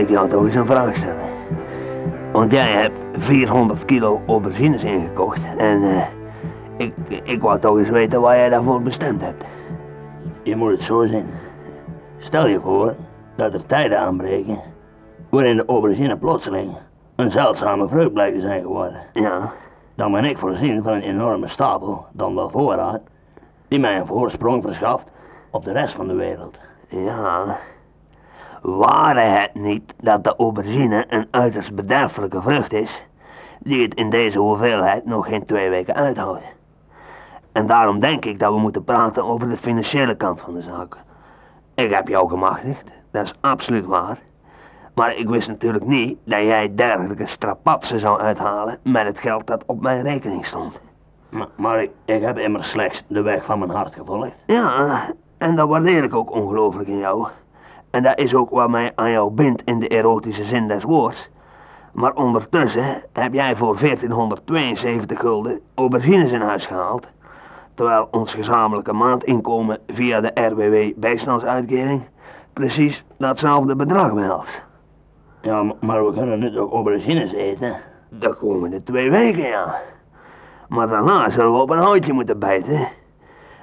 ik jou toch eens een vraag stellen. Want jij hebt 400 kilo aubergines ingekocht en eh, ik, ik wou toch eens weten waar jij daarvoor bestemd hebt. Je moet het zo zien. Stel je voor dat er tijden aanbreken waarin de aubergine plotseling een zeldzame vrucht blijkt te zijn geworden. Ja, Dan ben ik voorzien van een enorme stapel, dan wel voorraad, die mij een voorsprong verschaft op de rest van de wereld. ja. Ware het niet dat de aubergine een uiterst bederfelijke vrucht is, die het in deze hoeveelheid nog geen twee weken uithoudt. En daarom denk ik dat we moeten praten over de financiële kant van de zaak. Ik heb jou gemachtigd, dat is absoluut waar. Maar ik wist natuurlijk niet dat jij dergelijke strapatsen zou uithalen met het geld dat op mijn rekening stond. Maar, maar ik, ik heb immers slechts de weg van mijn hart gevolgd. Ja, en dat waardeer ik ook ongelooflijk in jou. En dat is ook wat mij aan jou bindt in de erotische zin des woords. Maar ondertussen heb jij voor 1472 gulden aubergines in huis gehaald. Terwijl ons gezamenlijke maandinkomen via de RWW bijstandsuitkering precies datzelfde bedrag behelst. Ja, maar we kunnen nu toch aubergines eten? De komende twee weken, ja. Maar daarna zullen we op een houtje moeten bijten.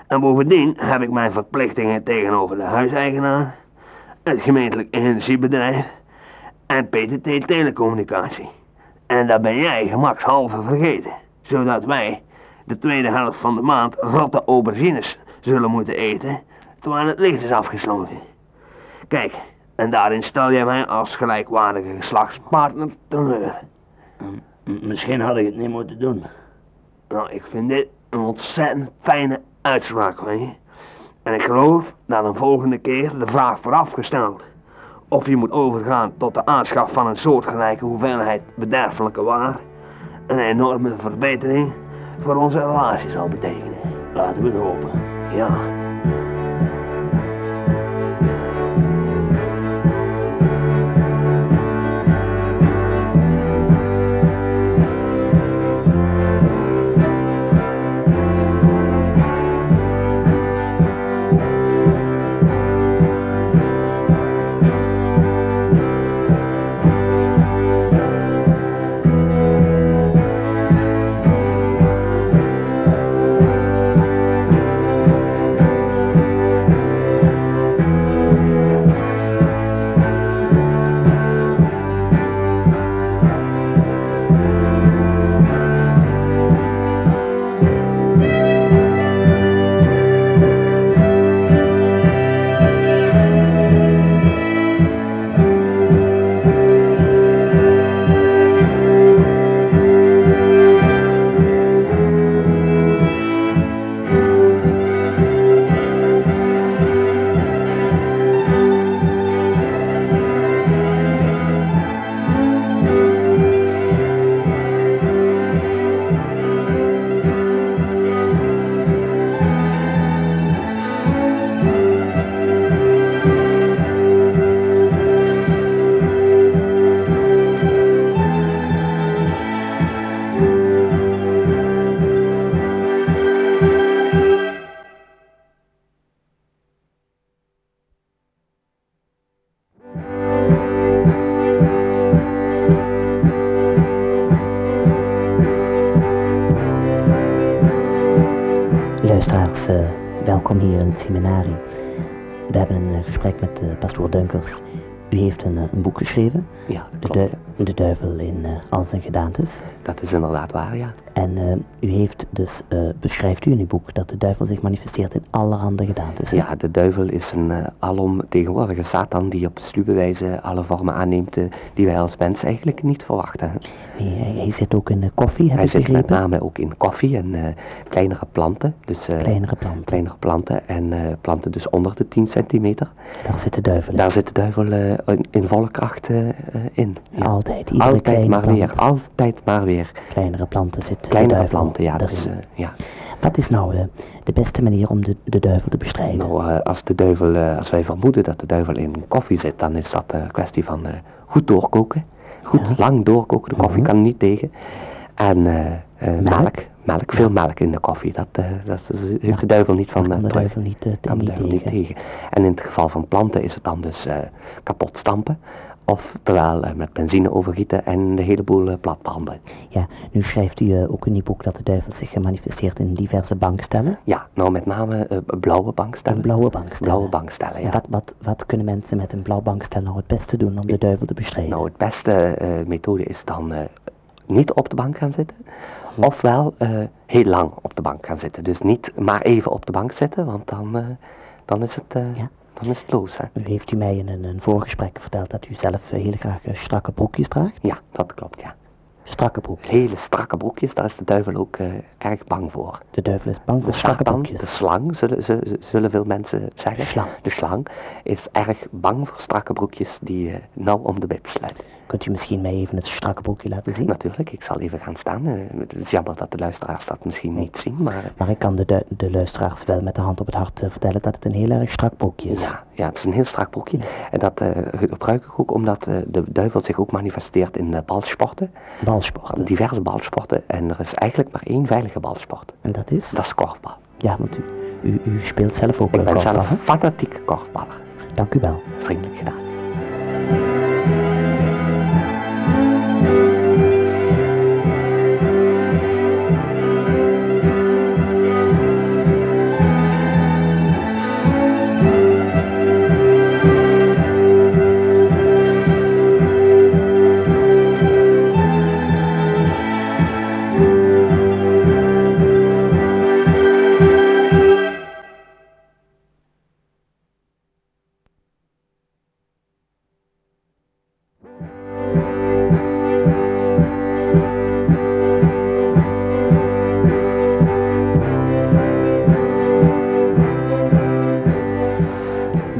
En bovendien heb ik mijn verplichtingen tegenover de huiseigenaar, het gemeentelijk energiebedrijf en PTT Telecommunicatie. En daar ben jij gemakshalve vergeten, zodat wij de tweede helft van de maand rotte aubergines zullen moeten eten, terwijl het licht is afgesloten. Kijk, en daarin stel jij mij als gelijkwaardige geslachtspartner teleur. Misschien had ik het niet moeten doen. Nou, ik vind dit een ontzettend fijne uitspraak van je. En ik geloof dat een volgende keer de vraag voorafgesteld of je moet overgaan tot de aanschaf van een soortgelijke hoeveelheid bederfelijke waar een enorme verbetering voor onze relatie zal betekenen. Laten we het hopen. Ja. Hier in het seminarie. We hebben een eh, gesprek met uh, pastoor Dunkers. U heeft een, eh, een boek geschreven, Ja, de, de Duivel in al zijn gedaantes. Dat is inderdaad waar, ja. En eh, u heeft dus, eh, beschrijft u in uw boek dat de duivel zich manifesteert in allerhande gedaantes. Ja, de duivel is een uh, alomtegenwoordige Satan die op sluwe wijze alle vormen aanneemt eh, die wij als mens eigenlijk niet verwachten. Nee, hij, hij zit ook in de koffie, heb Hij zit met name ook in koffie en eh, kleinere planten. Dus, eh, Kleinere planten. kleinere planten en eh, planten dus onder de 10 centimeter. Daar zit de duivel in. Daar zit de duivel eh, in, in volle kracht eh, eh, in. Ja. Altijd, iedere Altijd maar plant. weer, altijd maar weer. Kleinere planten zit de Kleinere planten, ja. daarin. Dus, eh, ja. Wat is nou eh, de beste manier om de, de duivel te bestrijden? Nou, eh, als de duivel, als wij vermoeden dat de duivel in koffie zit, dan is dat een kwestie van goed doorkoken. Goed Ja. lang doorkoken, de koffie kan niet tegen. En Melk? melk. melk, veel melk in de koffie. Dat, dat is- heeft de duivel niet van kan de duivel niet, te- Kan de duivel niet tegen. tegen. En in het geval van planten is het dan dus kapot stampen. Oftewel eh, met benzine overgieten en een heleboel eh, platbranden. Ja, nu schrijft u eh, ook in uw boek dat de duivel zich gemanifesteerd in diverse bankstellen. Ja, nou met name eh, blauwe bankstellen. Een blauwe bankstellen. Blauwe bankstellen, En ja. Wat, wat, wat kunnen mensen met een blauw bankstel nou het beste doen om de duivel te bestrijden? Nou, het beste methode is dan niet op de bank gaan zitten. Ofwel heel lang op de bank gaan zitten. Dus niet maar even op de bank zitten, want dan, dan, is, het, Ja. Dan is het los. Hè? Nu heeft u mij in een, een voorgesprek verteld dat u zelf eh, heel graag eh, strakke broekjes draagt. Ja, dat klopt, ja. Strakke broekjes. Hele strakke broekjes, daar is de duivel ook eh, erg bang voor. De duivel is bang voor De strakke Satan, broekjes. de slang, zullen, zullen, zullen veel mensen zeggen. De slang. De slang is erg bang voor strakke broekjes die nauw om de bib sluiten. Kunt u misschien mij even het strakke broekje laten zien? Natuurlijk, ik zal even gaan staan. Eh, het is jammer dat de luisteraars dat misschien niet zien, maar... eh, Maar ik kan de, de luisteraars wel met de hand op het hart eh, vertellen dat het een heel erg strak broekje is. Ja, ja, het is een heel strak broekje. En dat eh, gebruik ik ook omdat de duivel zich ook manifesteert in uh, balsporten. Balsporten. Diverse balsporten. En er is eigenlijk maar één veilige balsport. En dat is? Dat is korfbal. Ja, want u, u, u speelt zelf ook Ik eh, ben korfbal, zelf hè? fanatiek korfballer. Dank u wel. Vriendelijk gedaan.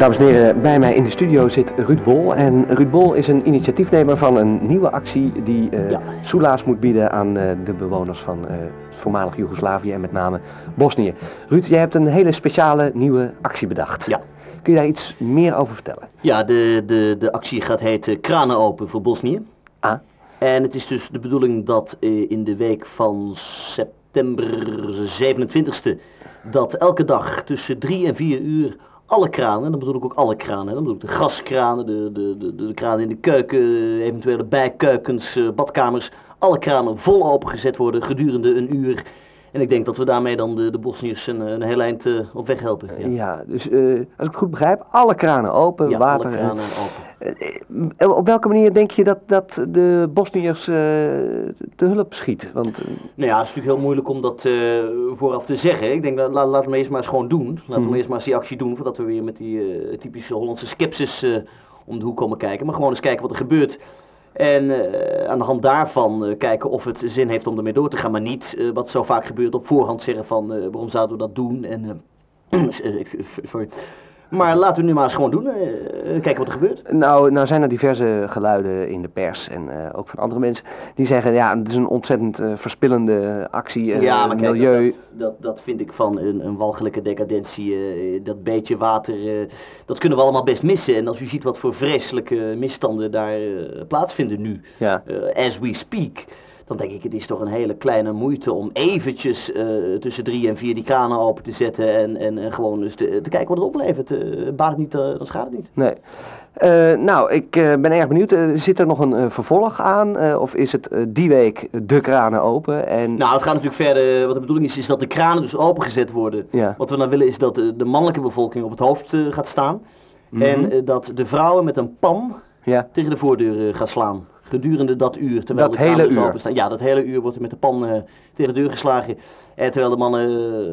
Dames en heren, bij mij in de studio zit Ruud Bol. En Ruud Bol is een initiatiefnemer van een nieuwe actie die Ja. soelaas moet bieden aan eh, de bewoners van eh, voormalig Joegoslavië en met name Bosnië. Ruud, jij hebt een hele speciale nieuwe actie bedacht. Ja. Kun je daar iets meer over vertellen? Ja, de, de, de actie gaat heten Kranen open voor Bosnië. Ah. En het is dus de bedoeling dat in de week van september 27e, dat elke dag tussen 3 en 4 uur alle kranen, dan bedoel ik ook alle kranen, dan bedoel ik de gaskranen, de, de, de, de kranen in de keuken, eventuele bijkeukens, eh, badkamers, alle kranen vol opengezet worden gedurende een uur. En ik denk dat we daarmee dan de, de Bosniërs een, een heel eind eh, op weg helpen. Ja, Ja, dus eh, als ik goed begrijp, alle kranen open, Ja, water. alle kranen open. eh, op welke manier denk je dat, dat de Bosniërs te hulp schiet? Want Nou ja, het is natuurlijk heel moeilijk om dat vooraf te zeggen. Ik denk, dat, la, laten we eerst maar eens gewoon doen. Laten we eerst maar eens die actie doen, voordat we weer met die typische Hollandse skepsis eh, om de hoek komen kijken. Maar gewoon eens kijken wat er gebeurt. En eh, aan de hand daarvan eh, kijken of het zin heeft om ermee door te gaan. Maar niet, eh, wat zo vaak gebeurt, op voorhand zeggen van waarom zouden we dat doen. En, sorry. Maar laten we nu maar eens gewoon doen. eh, kijken wat er gebeurt. Nou, nou zijn er diverse geluiden in de pers en eh, ook van andere mensen die zeggen, ja, het is een ontzettend eh, verspillende actie, Ja, maar kijk, milieu. dat, dat, dat vind ik van een, een walgelijke decadentie. dat beetje water, dat kunnen we allemaal best missen. En als u ziet wat voor vreselijke misstanden daar plaatsvinden nu, Ja. as we speak, dan denk ik het is toch een hele kleine moeite om eventjes eh, tussen drie en vier die kranen open te zetten en, en, en gewoon eens te, te kijken wat het oplevert. Eh baat het niet, eh, dan schaadt het niet. Nee. Nou, ik ben erg benieuwd. Zit er nog een vervolg aan? Of is het die week de kranen open? En, Nou, het gaat natuurlijk verder. Wat de bedoeling is, is dat de kranen dus opengezet worden. Ja. Wat we dan willen is dat de, de mannelijke bevolking op het hoofd gaat staan. En eh, dat de vrouwen met een pan ja. tegen de voordeur gaan slaan. Gedurende dat uur. Terwijl Dat de hele uur? openstaan. Ja, dat hele uur wordt er met de pan eh, tegen de deur geslagen. En terwijl de mannen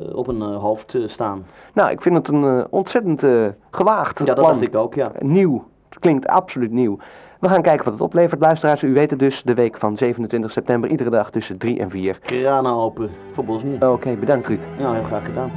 eh, op een eh, hoofd eh, staan. Nou, ik vind het een eh, ontzettend eh, gewaagd Ja, dat plan. dacht ik ook, ja. Nieuw. Het klinkt absoluut nieuw. We gaan kijken wat het oplevert. Luisteraars, u weet het dus, de week van 27 september, iedere dag tussen 3 en 4. Kranen open voor Bosnië. Oké, bedankt Ruud. Nou, heel graag gedaan.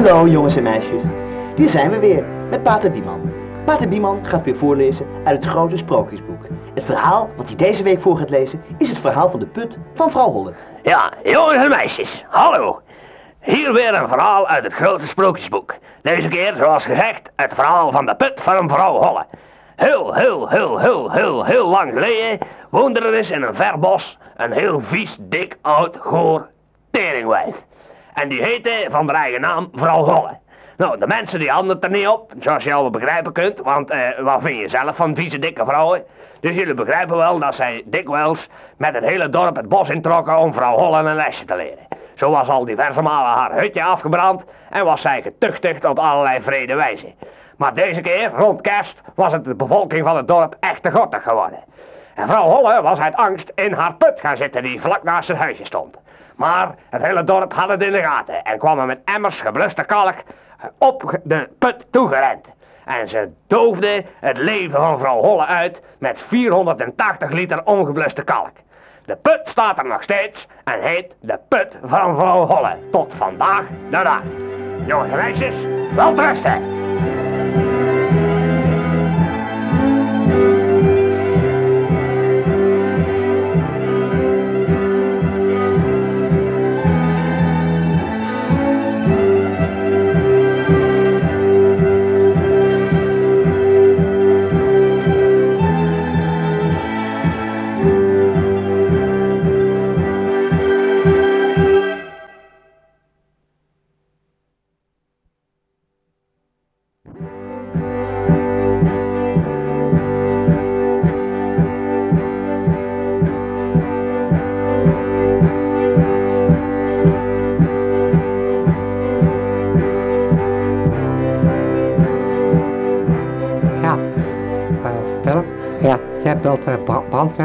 Hallo jongens en meisjes. Hier zijn we weer met Pater Bieman. Pater Bieman gaat weer voorlezen uit het grote sprookjesboek. Het verhaal wat hij deze week voor gaat lezen is het verhaal van de put van vrouw Holle. Ja, jongens en meisjes, hallo. Hier weer een verhaal uit het grote sprookjesboek. Deze keer, zoals gezegd, het verhaal van de put van mevrouw Holle. Heel, heel, heel, heel, heel, heel lang geleden woonde er eens in een ver bos een heel vies, dik, oud, goor teringwijf. En die heette van haar eigen naam vrouw Holle. Nou, de mensen die hadden het er niet op, zoals je al begrijpen kunt, want eh, wat vind je zelf van vieze, dikke vrouwen? Dus jullie begrijpen wel dat zij dikwijls met het hele dorp het bos introkken om vrouw Holle een lesje te leren. Zo was al diverse malen haar hutje afgebrand en was zij getuchtigd op allerlei vrede wijze. Maar deze keer, rond kerst, was het de bevolking van het dorp echt te gottig geworden. En vrouw Holle was uit angst in haar put gaan zitten die vlak naast het huisje stond. Maar het hele dorp had het in de gaten en kwam er met emmers gebluste kalk op de put toegerend. En ze doofde het leven van vrouw Holle uit met 480 liter ongebluste kalk. De put staat er nog steeds en heet de put van vrouw Holle. Tot vandaag de dag. Jongens en meisjes, wel.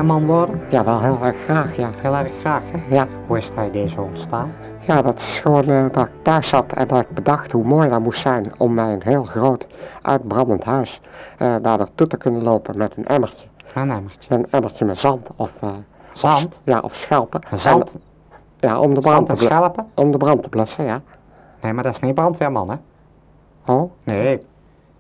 Brandweerman worden? ja, wel heel erg graag, ja. Heel erg graag, hè? Ja, Hoe is dat idee zo ontstaan? ja dat is gewoon eh, dat ik thuis zat en dat ik bedacht hoe mooi dat moest zijn om bij een heel groot uitbrandend huis eh daar naartoe te kunnen lopen met een emmertje. Een emmertje. Een emmertje met zand of... eh, Zand? of- ja, of schelpen. Zand? En- ja, om de brand te en blussen. schelpen? Om de brand te blussen, ja. Nee, maar dat is niet brandweerman, hè? Oh, Nee.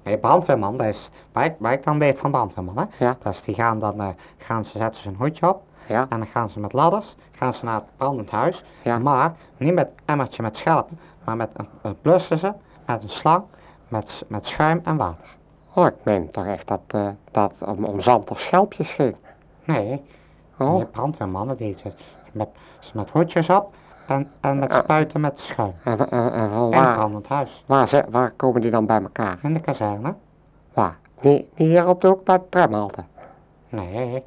Nee, brandweerman, dat is waar ik, waar ik dan weet van brandweerman, hè? Ja. Dat is, die gaan dan, eh, gaan ze, zetten ze een hoedje op ja. en dan gaan ze met ladders, gaan ze naar het brandend huis. Ja. Maar niet met emmertje met schelpen, maar met een, een blussen ze met een slang, met, met schuim en water. Oh, ik meen toch echt dat eh, dat om, om zand of schelpjes ging. Nee, Oh, nee brandweermannen die ze met, ze met hoedjes op en, en met Ah. spuiten met schuim. en, wa- en, en van En waar, brandend huis. waar, ze- waar komen die dan bij elkaar? In de kazerne? Waar? Niet, niet hier op de hoek bij de tramhalte? Nee, nee,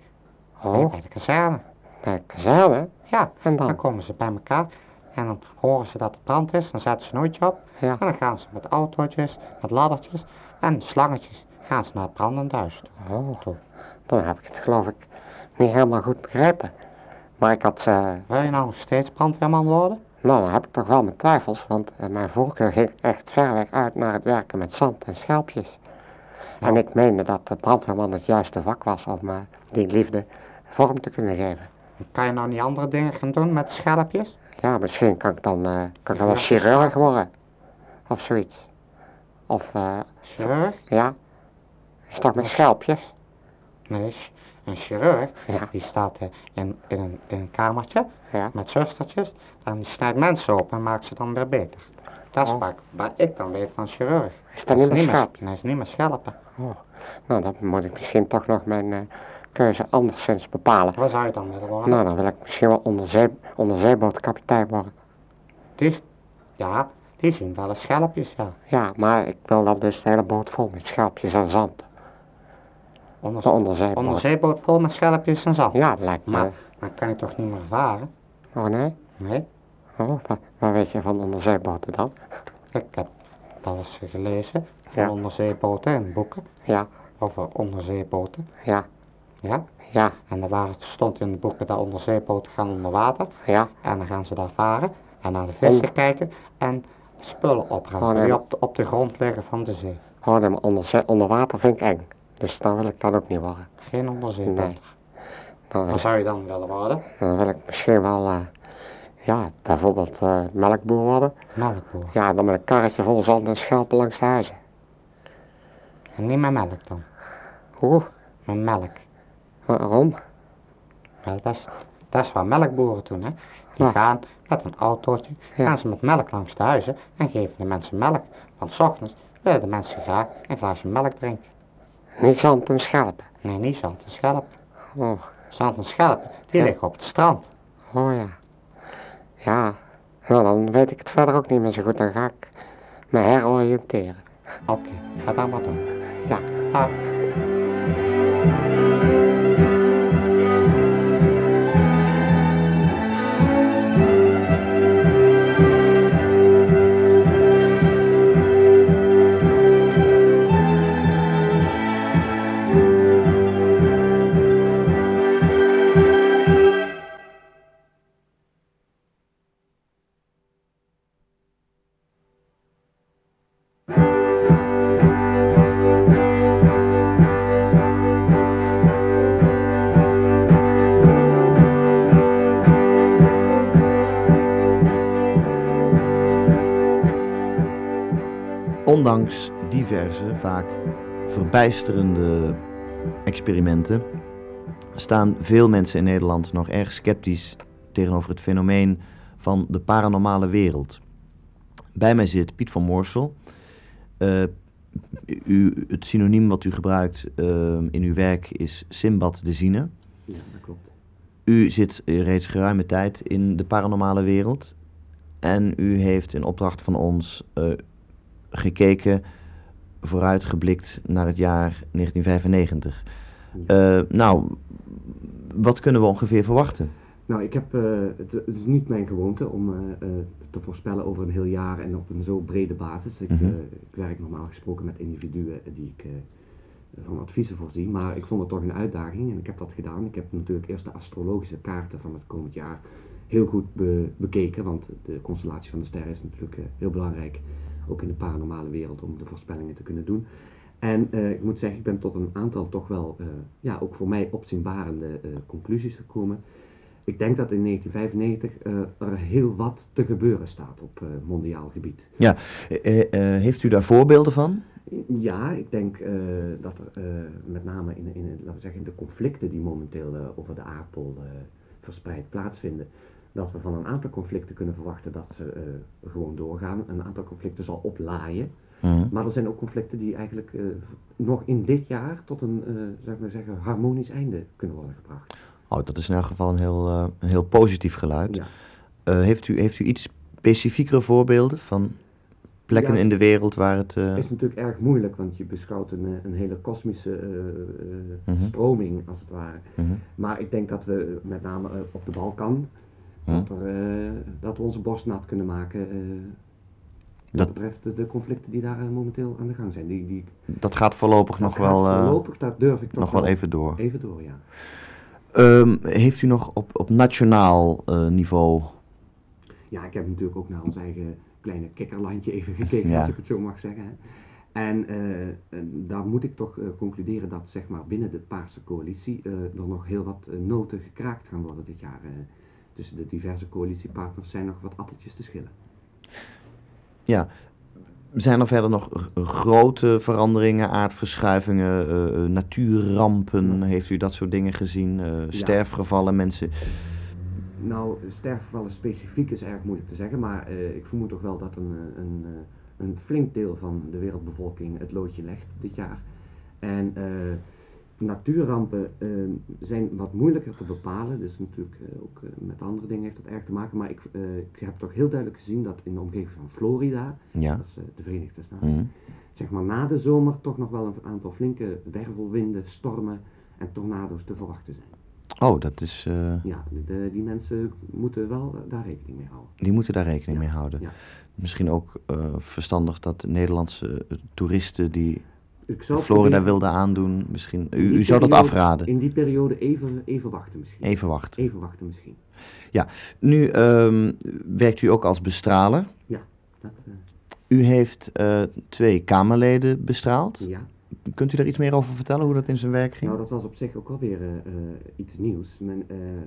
Oh, bij de kazerne. bij de kazerne? Ja, En dan dan? komen ze bij elkaar en dan horen ze dat er brand is, dan zetten ze een hoedje op Ja. en dan gaan ze met autootjes, met laddertjes en slangetjes gaan ze naar het brandend huis toe. Oh, toe. dan heb ik het geloof ik niet helemaal goed begrepen. Maar ik had, eh, Wil je nou nog steeds brandweerman worden? nou dan heb ik toch wel mijn twijfels, want eh, mijn voorkeur ging echt ver weg uit naar het werken met zand en schelpjes. En ik meende dat de brandweerman het juiste vak was om eh, die liefde vorm te kunnen geven. Kan je nou niet andere dingen gaan doen met schelpjes? Ja, misschien kan ik dan, kan ik wel chirurg worden. Of zoiets. Of, Chirurg? ja, is toch met schelpjes? Nee, een chirurg Ja, die staat eh, in, in, een, in een kamertje ja. met zustertjes en die snijdt mensen op en maakt ze dan weer beter. Dat is Oh. waar, ik- waar ik dan weet van chirurg. Is dat niet meer schelp? Nee, is niet meer schelpen. Oh, nou, dan moet ik misschien toch nog mijn eh, keuze anderszins bepalen. Waar zou je dan willen worden? Nou, dan wil ik misschien wel onderzee, onderzeebootkapitein worden. Die is, ja, die zien wel eens schelpjes, ja. Ja, maar ik wil dan dus de hele boot vol met schelpjes en zand. Onder, De onderzeeboot. onderzeeboot vol met schelpjes en zand. Ja, dat lijkt me. Maar dan kan je toch niet meer varen? Oh nee? Nee, Oh, wat, weet je van onderzeeboten dan? ik heb wel eens gelezen van Ja. onderzeeboten in boeken Ja, over onderzeeboten. ja, Ja, ja, en er waren, stond in de boeken dat onderzeeboten gaan onder water. ja. En dan gaan ze daar varen en naar de vissen Onder- kijken en spullen oprapen Oh, nee. die op de, op de grond liggen van de zee. Oh, nee, maar onderzee, onder water vind ik eng. Dus dan wil ik dat ook niet worden. Geen onderzeeboot. Nee. Wat zou je dan willen worden? dan wil ik misschien wel, eh, Ja, bijvoorbeeld eh, melkboer worden. Melkboer. Ja, dan met een karretje vol zand en schelpen langs de huizen. En niet met melk dan. Hoe? Met melk. Waarom? Nee, dat is, dat is wat melkboeren doen, hè. Die Ja. gaan met een autootje, Ja. gaan ze met melk langs de huizen en geven de mensen melk. Want 's ochtends willen de mensen graag een glaasje melk drinken. Niet zand en schelpen. Nee, niet zand en schelp. Oh, Zand en schelpen, die Ja. liggen op het strand. oh ja. Ja, nou dan weet ik het verder ook niet meer zo goed. Dan ga ik me heroriënteren. Oké, ga dat maar doen. Ja. Ah. Vaak verbijsterende experimenten, staan veel mensen in Nederland nog erg sceptisch tegenover het fenomeen van de paranormale wereld. Bij mij zit Piet van Moorsel. Eh, u, het synoniem wat u gebruikt eh, in uw werk is Simbad de Zine. Ja, dat klopt. U zit reeds geruime tijd in de paranormale wereld. En u heeft in opdracht van ons eh, gekeken, vooruitgeblikt naar het jaar 1995. Eh, nou, wat kunnen we ongeveer verwachten? Nou, ik heb, eh, het, het is niet mijn gewoonte om eh, te voorspellen over een heel jaar en op een zo brede basis. Ik, Mhm. ik werk normaal gesproken met individuen die ik van adviezen voorzie, maar ik vond het toch een uitdaging en ik heb dat gedaan. Ik heb natuurlijk eerst de astrologische kaarten van het komend jaar heel goed be- bekeken, want de constellatie van de sterren is natuurlijk heel belangrijk, ook in de paranormale wereld, om de voorspellingen te kunnen doen. En eh, ik moet zeggen, ik ben tot een aantal toch wel, eh, ja, ook voor mij opzienbarende eh, conclusies gekomen. Ik denk dat in 1995 eh, er heel wat te gebeuren staat op mondiaal gebied. Eh, heeft u daar voorbeelden van? Ja, ik denk dat er met name in, in, laten we zeggen, in de conflicten die momenteel over de aardbol verspreid plaatsvinden, dat we van een aantal conflicten kunnen verwachten dat ze eh, gewoon doorgaan. Een aantal conflicten zal oplaaien. Mhm. Maar er zijn ook conflicten die eigenlijk eh, nog in dit jaar tot een, zou ik maar zeggen, harmonisch einde kunnen worden gebracht. Oh, dat is in elk geval een heel, een heel positief geluid. Ja. Heeft, u, heeft u iets specifiekere voorbeelden van plekken Ja. in de wereld waar het... Het is natuurlijk erg moeilijk, want je beschouwt een, een hele kosmische Mhm. stroming, als het ware. mhm. Maar ik denk dat we met name op de Balkan. Dat, er, eh, dat we onze borst nat kunnen maken eh, wat Dat- betreft de, conflicten die daar eh, momenteel aan de gang zijn. Die, die, Dat gaat voorlopig nog dat gaat wel, Voorlopig, dat durf ik toch nog wel even door. Even door, ja. Ehm, heeft u nog op, op nationaal niveau... Ja, ik heb natuurlijk ook naar ons eigen kleine kikkerlandje even gekeken, Ja. als ik het zo mag zeggen. hè. En, daar moet ik toch concluderen dat zeg maar, binnen de Paarse coalitie eh, er nog heel wat noten gekraakt gaan worden dit jaar. Tussen de diverse coalitiepartners zijn nog wat appeltjes te schillen. Ja, zijn er verder nog grote veranderingen, aardverschuivingen, eh, eh, natuurrampen? Heeft u dat soort dingen gezien? Eh, sterfgevallen, mensen... Nou, sterfgevallen specifiek is erg moeilijk te zeggen, maar eh, ik vermoed toch wel dat een, een, een flink deel van de wereldbevolking het loodje legt dit jaar. En natuurrampen eh, zijn wat moeilijker te bepalen, dus natuurlijk eh, ook eh, met andere dingen heeft dat erg te maken, maar ik, eh, ik heb toch heel duidelijk gezien dat in de omgeving van Florida, Ja. dat is de Verenigde Staten, Mhm. zeg maar na de zomer toch nog wel een aantal flinke wervelwinden, stormen en tornado's te verwachten zijn. Oh, dat is... Ja, de, die mensen moeten wel daar rekening mee houden. die moeten daar rekening Ja, mee houden. ja. Misschien ook verstandig dat Nederlandse toeristen die Ik zou Florida proberen- wilden aandoen, misschien... U, zou dat afraden? In die periode even, even wachten misschien. Even wachten. Even wachten misschien. Nu ehm, werkt u ook als bestraler. Dat, eh, U heeft eh, twee Kamerleden bestraald. ja, Kunt u daar iets meer over vertellen, hoe dat in zijn werk ging? Nou, dat was op zich ook wel weer eh, iets nieuws. Men,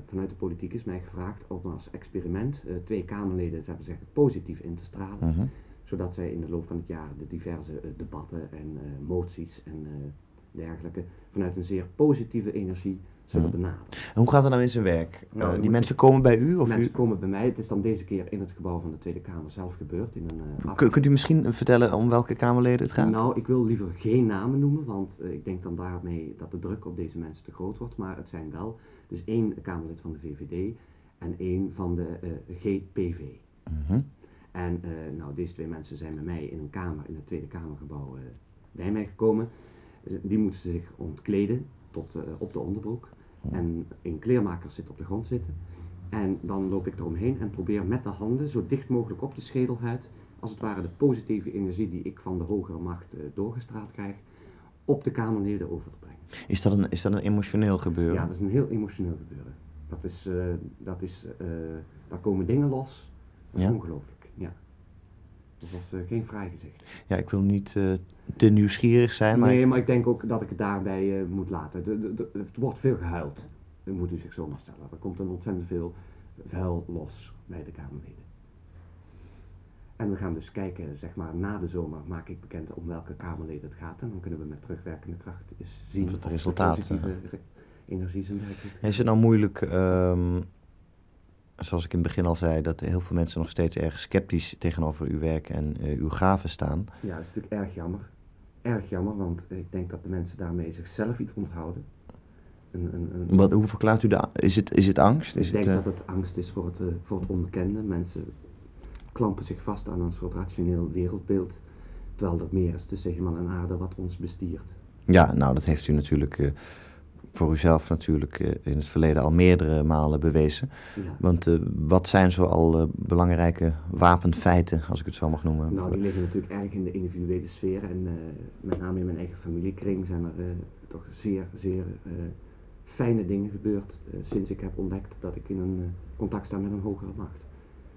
vanuit de politiek is mij gevraagd om als experiment twee Kamerleden, zeggen, positief in te stralen. Mhm. Zodat zij in de loop van het jaar de diverse eh, debatten en eh, moties en eh, dergelijke vanuit een zeer positieve energie zullen Mhm. benaderen. En hoe gaat dat nou in zijn werk? Nou, die mensen komen bij u? Of Mensen u... komen bij mij, het is dan deze keer in het gebouw van de Tweede Kamer zelf gebeurd. In een, Kun- Kunt u misschien vertellen om welke Kamerleden het gaat? Nou, ik wil liever geen namen noemen, want ik denk dan daarmee dat de druk op deze mensen te groot wordt. Maar het zijn wel dus één Kamerlid van de VVD en één van de GPV. Mhm. En eh, nou, deze twee mensen zijn bij mij in een kamer, in het Tweede Kamergebouw, eh, bij mij gekomen. Die moesten zich ontkleden tot eh, op de onderbroek. En een kleermaker zit op de grond zitten. En dan loop ik eromheen en probeer met de handen zo dicht mogelijk op de schedelhuid, als het ware de positieve energie die ik van de hogere macht doorgestraald krijg, op de Kamerleden over te brengen. Is, dat een, is dat een emotioneel gebeuren? Ja, dat is een heel emotioneel gebeuren. Dat is, dat is, daar komen dingen los. Dat is Ja? ongelooflijk, ja. Dat was eh, geen fraai gezicht. Ja, ik wil niet eh, te nieuwsgierig zijn, maar nee, maar ik denk ook dat ik het daarbij eh, moet laten. De, de, de- het wordt veel gehuild, Dat moet u zich zo maar stellen. Er komt dan ontzettend veel vuil los bij de Kamerleden. En we gaan dus kijken, zeg maar, na de zomer maak ik bekend om welke Kamerleden het gaat. En dan kunnen we met terugwerkende kracht eens zien of de resultaat, positieve eh, re- energie zijn werk is het nou moeilijk, ehm, zoals ik in het begin al zei, dat heel veel mensen nog steeds erg sceptisch tegenover uw werk en eh, uw gaven staan? Ja, dat is natuurlijk erg jammer. Erg jammer, want ik denk dat de mensen daarmee zichzelf iets onthouden. Een, een, een, Wat, hoe verklaart u de, is het, is het angst? Is ik denk het, eh, dat het angst is voor het, eh, voor het onbekende. Mensen klampen zich vast aan een soort rationeel wereldbeeld. Terwijl er meer is tussen hemel en aarde wat ons bestiert. Ja, nou dat heeft u natuurlijk voor uzelf natuurlijk eh, in het verleden al meerdere malen bewezen. Ja. Want eh, wat zijn zoal eh, belangrijke wapenfeiten, als ik het zo mag noemen? Nou, die liggen natuurlijk erg in de individuele sfeer. En met name in mijn eigen familiekring zijn er toch zeer, zeer fijne dingen gebeurd. sinds ik heb ontdekt dat ik in een contact sta met een hogere macht.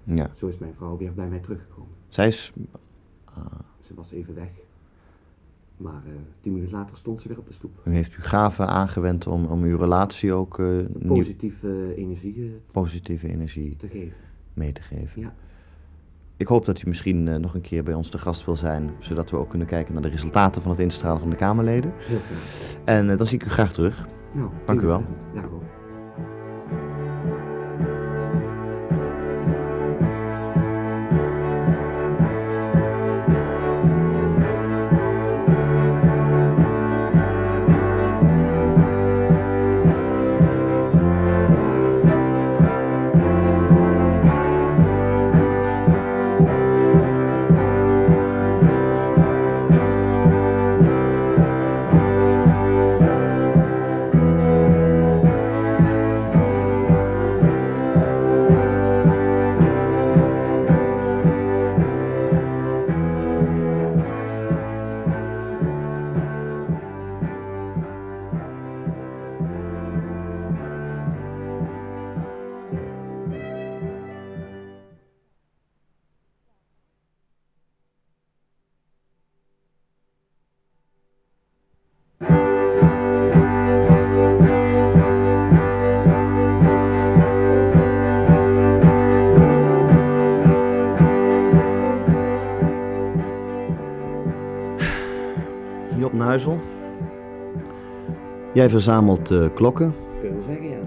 Ja, Zo is mijn vrouw weer bij mij teruggekomen. zij is... Ze was even weg. Maar eh, tien minuten later stond ze weer op de stoep. U heeft uw gaven aangewend om, om uw relatie ook eh, nieuw- Positieve energie eh, positieve energie te geven. mee te geven. Ja. Ik hoop dat u misschien nog een keer bij ons te gast wil zijn, zodat we ook kunnen kijken naar de resultaten van het instralen van de Kamerleden. Heel graag. En dan zie ik u graag terug. Nou, Dank u wel. Ja, Jij verzamelt eh, klokken. Kunnen we zeggen, ja.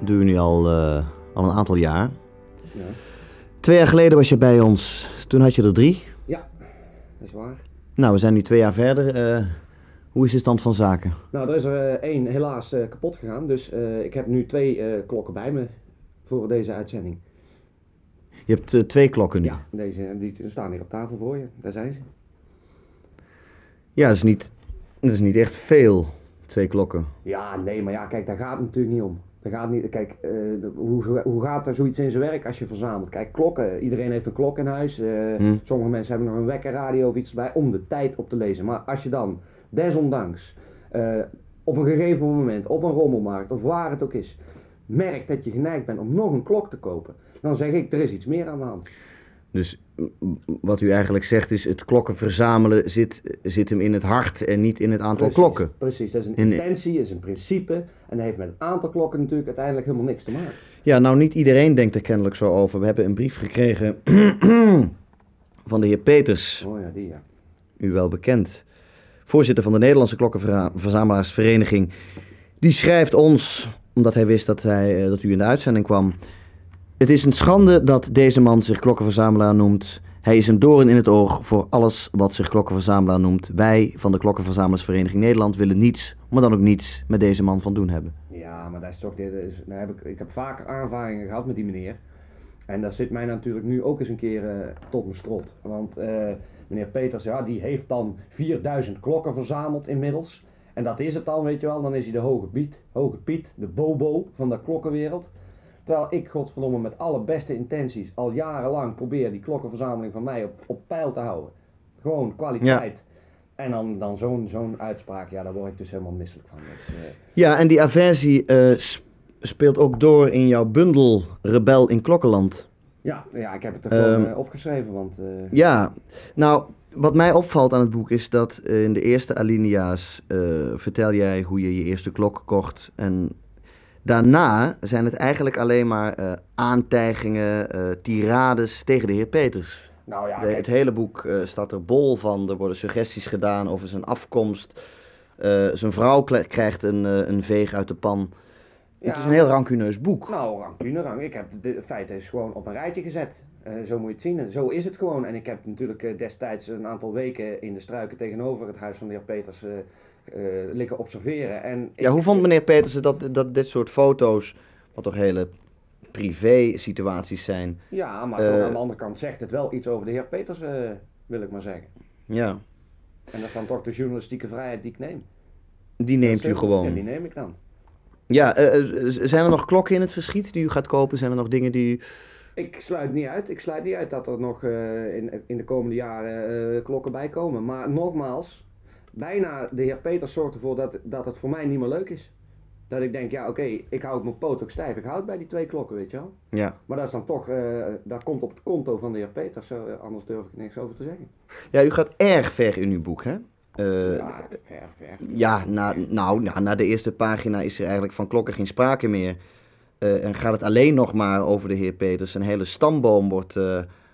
Doe je nu al, eh, al een aantal jaar. Ja, Twee jaar geleden was je bij ons. Toen had je er drie. ja dat is waar. Nou, we zijn nu twee jaar verder. Eh, hoe is de stand van zaken? Nou, er is er één helaas kapot gegaan. Dus ik heb nu twee klokken bij me voor deze uitzending. Je hebt twee klokken nu. Ja, deze die staan hier op tafel voor je. Daar zijn ze. Ja, dat is niet, dat is niet echt veel. Twee klokken. Ja, nee, maar ja, kijk, daar gaat het natuurlijk niet om. Daar gaat niet, kijk, eh, hoe, hoe gaat er zoiets in zijn werk als je verzamelt? Kijk, klokken, iedereen heeft een klok in huis. eh, Hm. Sommige mensen hebben nog een wekkerradio of iets erbij om de tijd op te lezen. Maar als je dan, desondanks, eh, op een gegeven moment, op een rommelmarkt of waar het ook is, merkt dat je geneigd bent om nog een klok te kopen, dan zeg ik, er is iets meer aan de hand. Dus wat u eigenlijk zegt is, het klokken verzamelen zit, zit hem in het hart en niet in het aantal Precies, klokken. Precies, dat is een In- intentie, is een principe en heeft met het aantal klokken natuurlijk uiteindelijk helemaal niks te maken. Ja, nou niet iedereen denkt er kennelijk zo over. We hebben een brief gekregen van de heer Peters, Oh ja, die ja. u wel bekend. Voorzitter van de Nederlandse Klokkenverzamelaarsvereniging. Die schrijft ons, omdat hij wist dat, hij, eh, dat u in de uitzending kwam. Het is een schande dat deze man zich klokkenverzamelaar noemt. Hij is een doorn in het oog voor alles wat zich klokkenverzamelaar noemt. Wij van de Klokkenverzamelaarsvereniging Nederland willen niets, maar dan ook niets met deze man van doen hebben. Ja, maar dat is toch, dit nou heb ik, ik heb vaker aanvaringen gehad met die meneer. En dat zit mij natuurlijk nu ook eens een keer eh, tot mijn strot. Want eh, meneer Peters, ja, die heeft dan 4000 klokken verzameld inmiddels. En dat is het dan, weet je wel. Dan is hij de hoge Piet, hoge Piet, de bobo van de klokkenwereld. Terwijl ik, godverdomme, met alle beste intenties al jarenlang probeer die klokkenverzameling van mij op, op peil te houden. Gewoon kwaliteit. En dan, dan zo'n zo'n uitspraak, ja, daar word ik dus helemaal misselijk van. Dus, eh, Ja, en die aversie eh, sp- speelt ook door in jouw bundel Rebel in Klokkenland. Ja, ja, ik heb het er gewoon Ehm, eh, opgeschreven, want Ja, nou, wat mij opvalt aan het boek is dat in de eerste alinea's vertel jij hoe je je eerste klok kocht. En daarna zijn het eigenlijk alleen maar eh, aantijgingen, eh, tirades tegen de heer Peters. nou ja, De- het hele boek eh, staat er bol van. Er worden suggesties gedaan over zijn afkomst. Zijn vrouw krijgt een, een veeg uit de pan. het is een heel rancuneus boek. nou, rancune. Ik heb de, feiten is gewoon op een rijtje gezet. Zo moet je het zien. En zo is het gewoon. En ik heb natuurlijk destijds een aantal weken in de struiken tegenover het huis van de heer Peters liggen observeren. En Ja, hoe vond meneer Petersen dat, dat dit soort foto's, wat toch hele privé situaties zijn, Ja, maar Eh, aan de andere kant zegt het wel iets over de heer Peters, eh, wil ik maar zeggen. ja, En dat is dan toch de journalistieke vrijheid die ik neem. die neemt u goed. Ja, die gewoon. neem ik dan. Ja, zijn er nog klokken in het verschiet die u gaat kopen? Zijn er nog dingen die u... Ik sluit niet uit. Ik sluit niet uit dat er nog in, in de komende jaren klokken bij komen. Maar nogmaals, bijna de heer Peters zorgt ervoor dat, dat het voor mij niet meer leuk is. Dat ik denk, ja oké, ik hou mijn poot ook stijf. Ik houd bij die twee klokken, weet je wel. Ja. Maar dat is dan toch, eh, dat komt op het konto van de heer Peters. Zo, eh, anders durf ik niks over te zeggen. ja, u gaat erg ver in uw boek, hè? Eh, ja, ver, ver. Ja, na, nou, na, na de eerste pagina is er eigenlijk van klokken geen sprake meer. En gaat het alleen nog maar over de heer Peters. Een hele stamboom wordt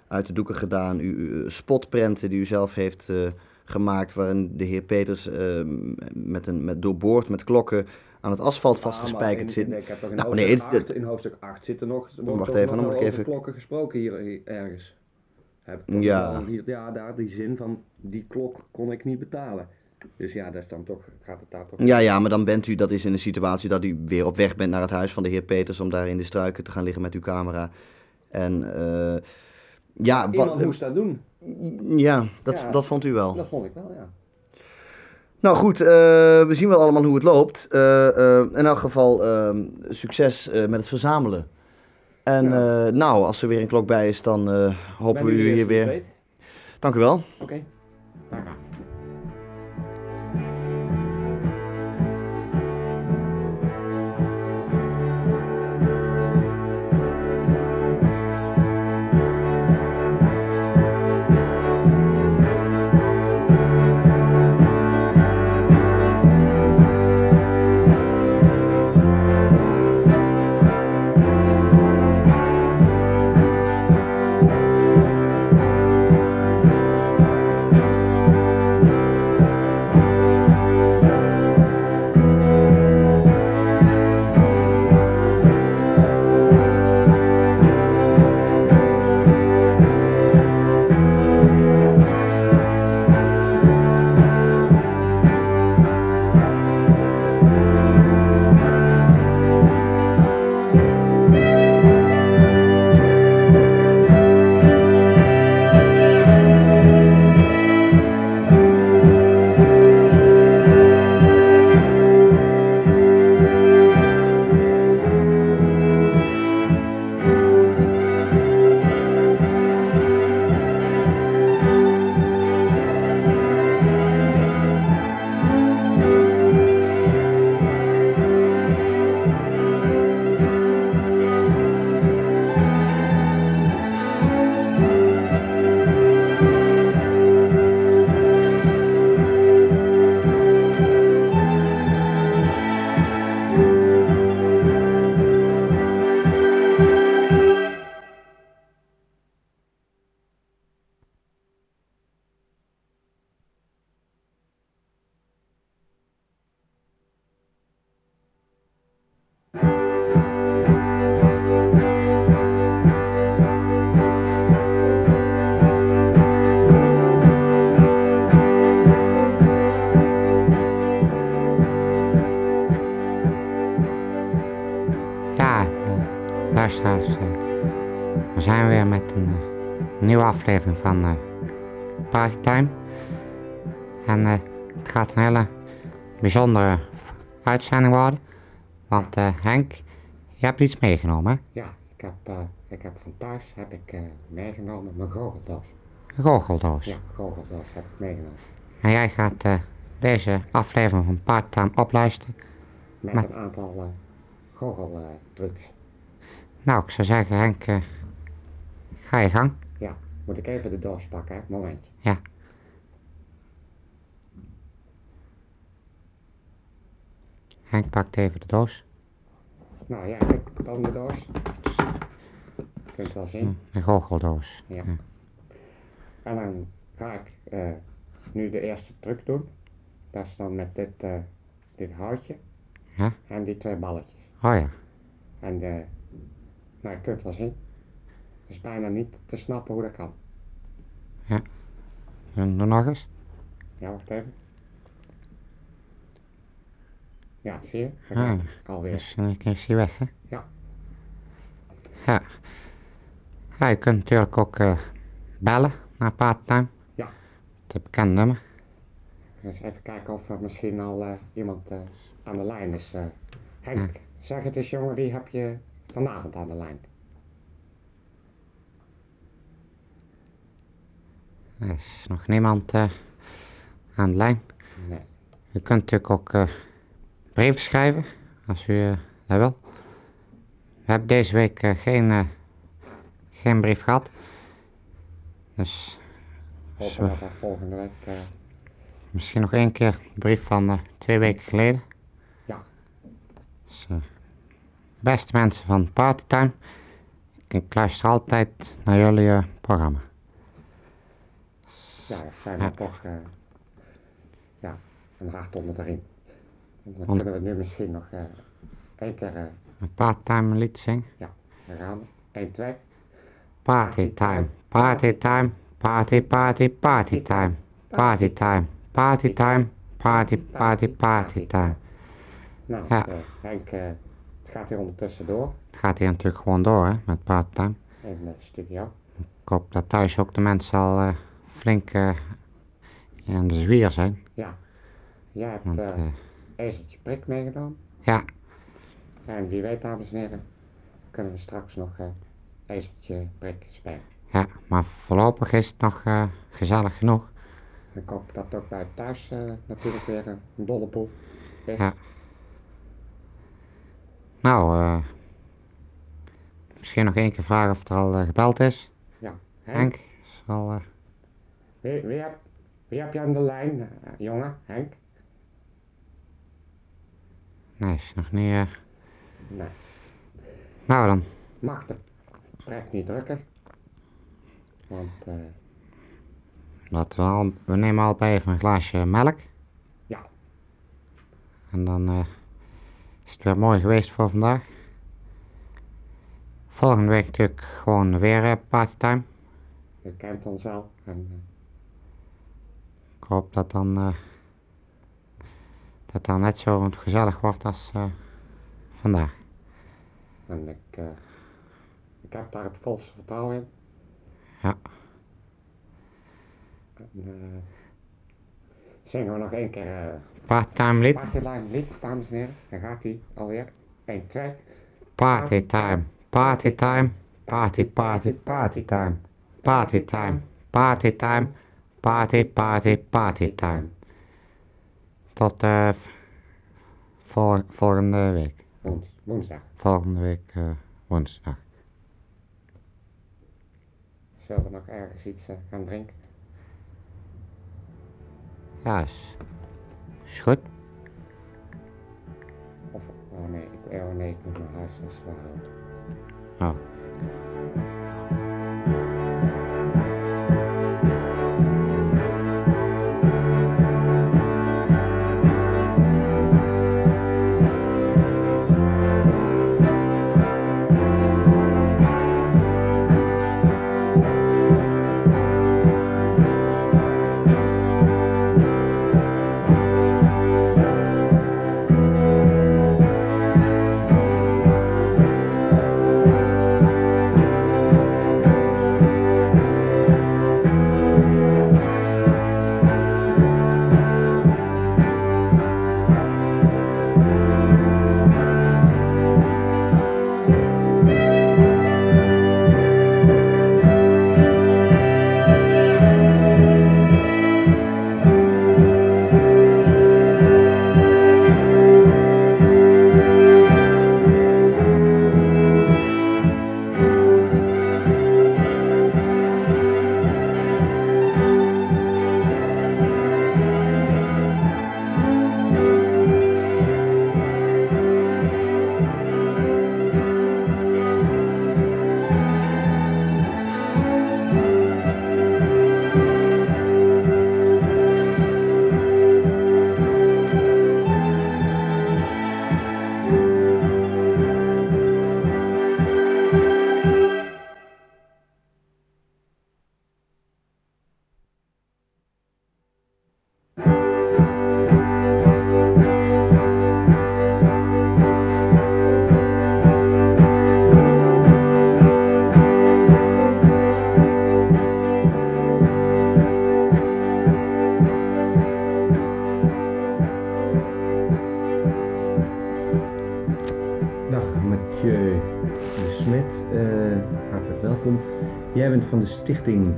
uit de doeken gedaan. U, u- spotprenten die u zelf heeft gemaakt, waarin de heer Peters eh, met een, met, doorboord met klokken aan het asfalt vastgespijkerd zit. in- Ik heb toch in, Nou, hoofdstuk, nee, het- 8, in hoofdstuk 8 zit er nog, wordt Wacht even, nog dan moet ik over even- klokken gesproken hier, hier ergens. Heb ik Ja. hier, ja, daar die zin van die klok kon ik niet betalen. Dus ja, dat is dan toch, gaat het daar toch... Ja, ja, maar dan bent u, dat is in een situatie dat u weer op weg bent naar het huis van de heer Peters om daar in de struiken te gaan liggen met uw camera. En eh, ja, Iemand wat, moest dat doen. Ja, dat, Ja. dat vond u wel. Dat vond ik wel, ja. Nou goed, eh, we zien wel allemaal hoe het loopt. Eh, eh, in elk geval ehm, succes met het verzamelen. En Ja. nou, als er weer een klok bij is, dan hopen we u hier weer. Dank u wel. Oké. luisteraars. Bijzondere uitzending worden. Want eh, Henk, je hebt iets meegenomen, hè? Ja, ik heb, eh, ik heb van thuis heb ik, eh, meegenomen mijn goocheldoos. Een goocheldoos. Ja, goocheldoos heb ik meegenomen. En jij gaat deze aflevering van Partytime opluisteren. Met een aantal uh, goocheltrucs. Nou, ik zou zeggen, Henk, ga je gang. ja, moet ik even de doos pakken, hè? Momentje. Ja. Henk pakt even de doos. Nou ja, ik dan de doos. Je kunt wel zien. Hm, Een goocheldoos. Ja. Hm. En dan ga ik eh, nu de eerste truc doen. Dat is dan met dit, eh, dit houtje. Ja. En die twee balletjes. Oh ja. En eh, nou, je kunt wel zien. Het is bijna niet te snappen hoe dat kan. En doe nog eens. Ja, wacht even. Ja, zie je? Ah, alweer. dus dan is hij weg, hè? Ja. Ja. Ja, je kunt natuurlijk ook eh, bellen naar Parttime. Ja. Het bekende nummer. Eens even kijken of er misschien al eh, iemand eh, aan de lijn is. Henk, zeg het eens jongen, wie heb je vanavond aan de lijn? Er is nog niemand aan de lijn. Nee. U kunt natuurlijk ook brieven schrijven, als u eh, dat wil. We hebben deze week eh, geen, eh, geen brief gehad. Dus Hopen Zo. dat volgende week. misschien nog één keer de brief van twee weken geleden. Ja. Dus, beste mensen van Partytime, ik, luister altijd naar jullie programma. ja, dat zijn Ja. we toch. eh, ja, een hart onder de riem. Dan kunnen we nu misschien nog eh één keer. eh Een Partytime lied zingen. gaan we. 1, 2. Partytime, partytime, party, party, partytime. Partytime, partytime, party, party, partytime. Nou, Ja. eh, Henk, het gaat hier ondertussen door Het gaat hier natuurlijk gewoon door, hè, met partytime. in de studio. Ik hoop dat thuis ook de mensen al flink eh, aan de zwier zijn. Jij hebt Want, ezertje prik meegenomen. Ja. En wie weet, dames en heren, kunnen we straks nog eh ezertje prik spelen. ja, maar voorlopig is het nog eh, gezellig genoeg. Ik hoop dat ook bij thuis eh, natuurlijk weer een dolle boel is. Ja. Nou, eh, misschien nog één keer vragen of er al gebeld is. Henk, is er al, Wie, wie, heb, wie heb je aan de lijn, jongen? Henk? Nee, is nog niet... eh, Nee. nou dan, Mag de pret niet drukken. Want eh, laten we, al, we nemen allebei even een glaasje melk. Ja. En dan eh, is het weer mooi geweest voor vandaag. Volgende week natuurlijk gewoon weer eh, partytime. je kent ons al. En eh, Ik hoop dat dan dat dan net zo gezellig wordt als eh, vandaag. En ik, eh, ik heb daar het volste vertrouwen in. Ja. En, eh, zingen we nog één keer Partytime lied. Partyline lied, dames en heren. Dan gaat hij alweer. 1, 2. Partytime. Partytime. Party, party, partytime. Partytime. Partytime. Party, party, partytime. Tot vol- volgende week. Woens, woensdag. Volgende week eh, woensdag. Zullen we nog ergens iets eh, gaan drinken? Ja, is, is goed. Of, oh nee, ik, oh nee, ik moet naar huis, dat is. Oh.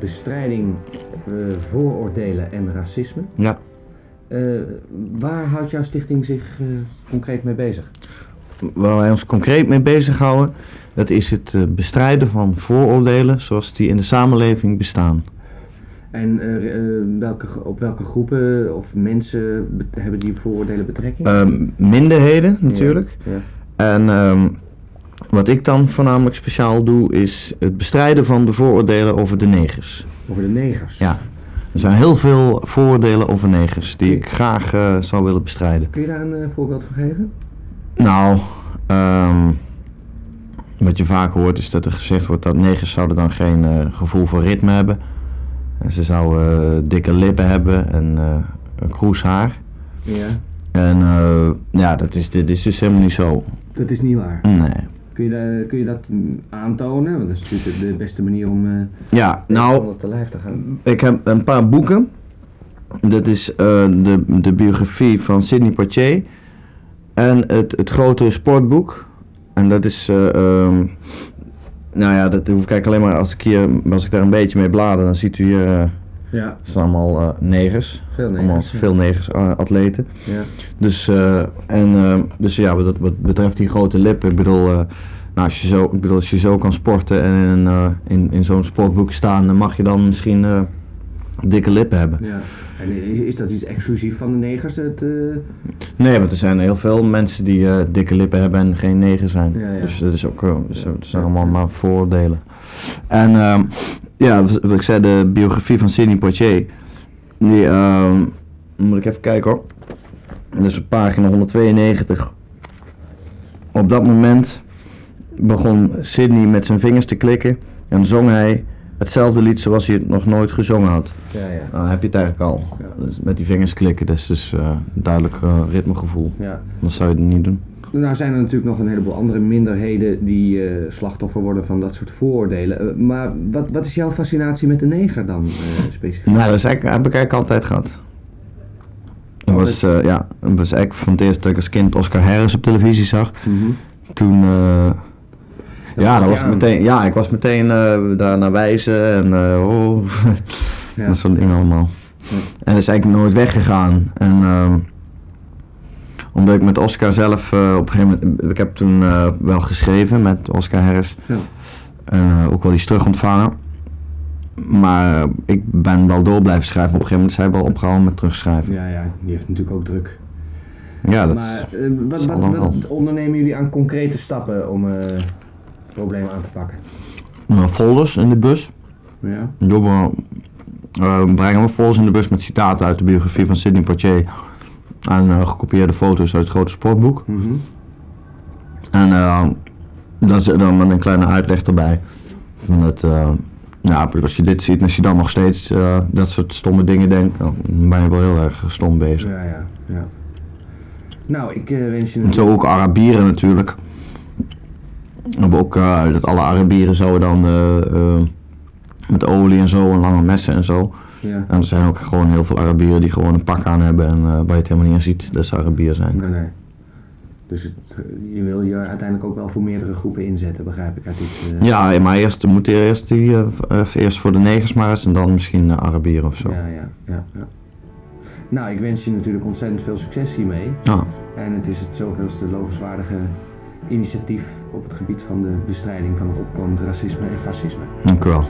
Bestrijding eh, Vooroordelen en Racisme. Ja. Eh, waar houdt jouw stichting zich eh, concreet mee bezig? Waar wij ons concreet mee bezighouden, dat is het bestrijden van vooroordelen zoals die in de samenleving bestaan. En welke, op welke groepen of mensen be- hebben die vooroordelen betrekking? Ehm, minderheden natuurlijk. Ja. En ehm, wat ik dan voornamelijk speciaal doe, is het bestrijden van de vooroordelen over de negers. Over de negers. Ja, er zijn heel veel vooroordelen over negers die ik graag eh, zou willen bestrijden. Kun je daar een eh, voorbeeld van geven? Nou, ehm, wat je vaak hoort is dat er gezegd wordt dat negers zouden dan geen eh, gevoel voor ritme hebben. En ze zouden dikke lippen hebben en een kroes haar. Ja. En ja, dat is, dit is dus helemaal niet zo. Dat is niet waar. Nee. Kun je, daar- kun je dat mm, aantonen? Want dat is natuurlijk de- beste manier om eh Ja, nou, om op de lijf te gaan. Ik heb een paar boeken. Dat is eh, de, de biografie van Sidney Poitier. En het, het grote sportboek. En dat is, eh, ehm, nou ja, dat hoef ik eigenlijk alleen maar als ik hier, als ik daar een beetje mee blader, dan ziet u hier, Ja, staan allemaal eh, negers. veel Allemaal negers. ja. veel negers, eh, atleten. Ja. Dus, eh, en, eh, dus ja, wat, wat betreft die grote lippen, ik bedoel, nou, als, je zo, ik bedoel, als je zo kan sporten en in, in, in zo'n sportboek staan, dan mag je dan misschien dikke lippen hebben. Ja. En is, dat iets exclusief van de negers? Het, Nee, want er zijn heel veel mensen die dikke lippen hebben en geen neger zijn. Ja, ja. Dus dat is ook, dus, dat zijn allemaal maar vooroordelen. En ehm, ja, wat ik zei, de biografie van Sidney Poitier, die, ehm, moet ik even kijken hoor. Dat is op pagina 192. Op dat moment begon Sidney met zijn vingers te klikken en zong hij hetzelfde lied zoals hij het nog nooit gezongen had. ja, ja. Nou, heb je het eigenlijk al. Ja. Dus met die vingers klikken, dat is dus een duidelijk eh, ritmegevoel. ja. Dan zou je het niet doen. Nou zijn er natuurlijk nog een heleboel andere minderheden die eh, slachtoffer worden van dat soort vooroordelen. Eh, maar wat, wat is jouw fascinatie met de neger dan eh, specifiek? Nou, dat is eigenlijk, heb ik eigenlijk altijd gehad. Dat was, ja, dat was eigenlijk van het eerst dat ik als kind Oscar Harris op televisie zag. Mhm. Toen, ja, dat was aan. meteen, ja, ik was meteen eh, daar naar wijzen en oh, Ja. dat soort dingen allemaal. En dat is eigenlijk nooit weggegaan. En ehm, omdat ik met Oscar zelf eh, op een gegeven moment, ik heb toen eh, wel geschreven met Oscar Harris. En eh, ook wel iets terug ontvangen. Maar ik ben wel door blijven schrijven. Op een gegeven moment is hij wel opgehouden met terugschrijven. Ja, ja, die heeft natuurlijk ook druk. Ja, dat maar is- wat, wat, ondernemen jullie aan concrete stappen om problemen aan te pakken? eh, folders in de bus. Ja. We, eh, brengen we folders in de bus met citaten uit de biografie van Sidney Poitier. En eh, gekopieerde foto's uit het grote sportboek. Mhm. En eh, dat is dan met een kleine uitleg erbij. Van het, eh, ja, als je dit ziet en als je dan nog steeds dat soort stomme dingen denkt, dan ben je wel heel erg stom bezig. Ja, ja, ja. Nou, ik wens je En zo ook Arabieren natuurlijk. We hebben ook dat alle Arabieren zouden dan met olie en zo en lange messen en zo. Ja. En er zijn ook gewoon heel veel Arabieren die gewoon een pak aan hebben en eh, waar je het helemaal niet aan ziet dat ze Arabier zijn. Nee, nee. Dus het, je wil je uiteindelijk ook wel voor meerdere groepen inzetten, begrijp ik uit dit. eh, Ja, maar eerst moet je eerst, die, eh, eerst voor de negers maar eens en dan misschien uh, Arabieren of zo. Ja, ja, ja, ja. Nou, ik wens je natuurlijk ontzettend veel succes hiermee. Ja. En het is het zoveelste lovenswaardige initiatief op het gebied van de bestrijding van het opkomend racisme en fascisme. Dank u wel.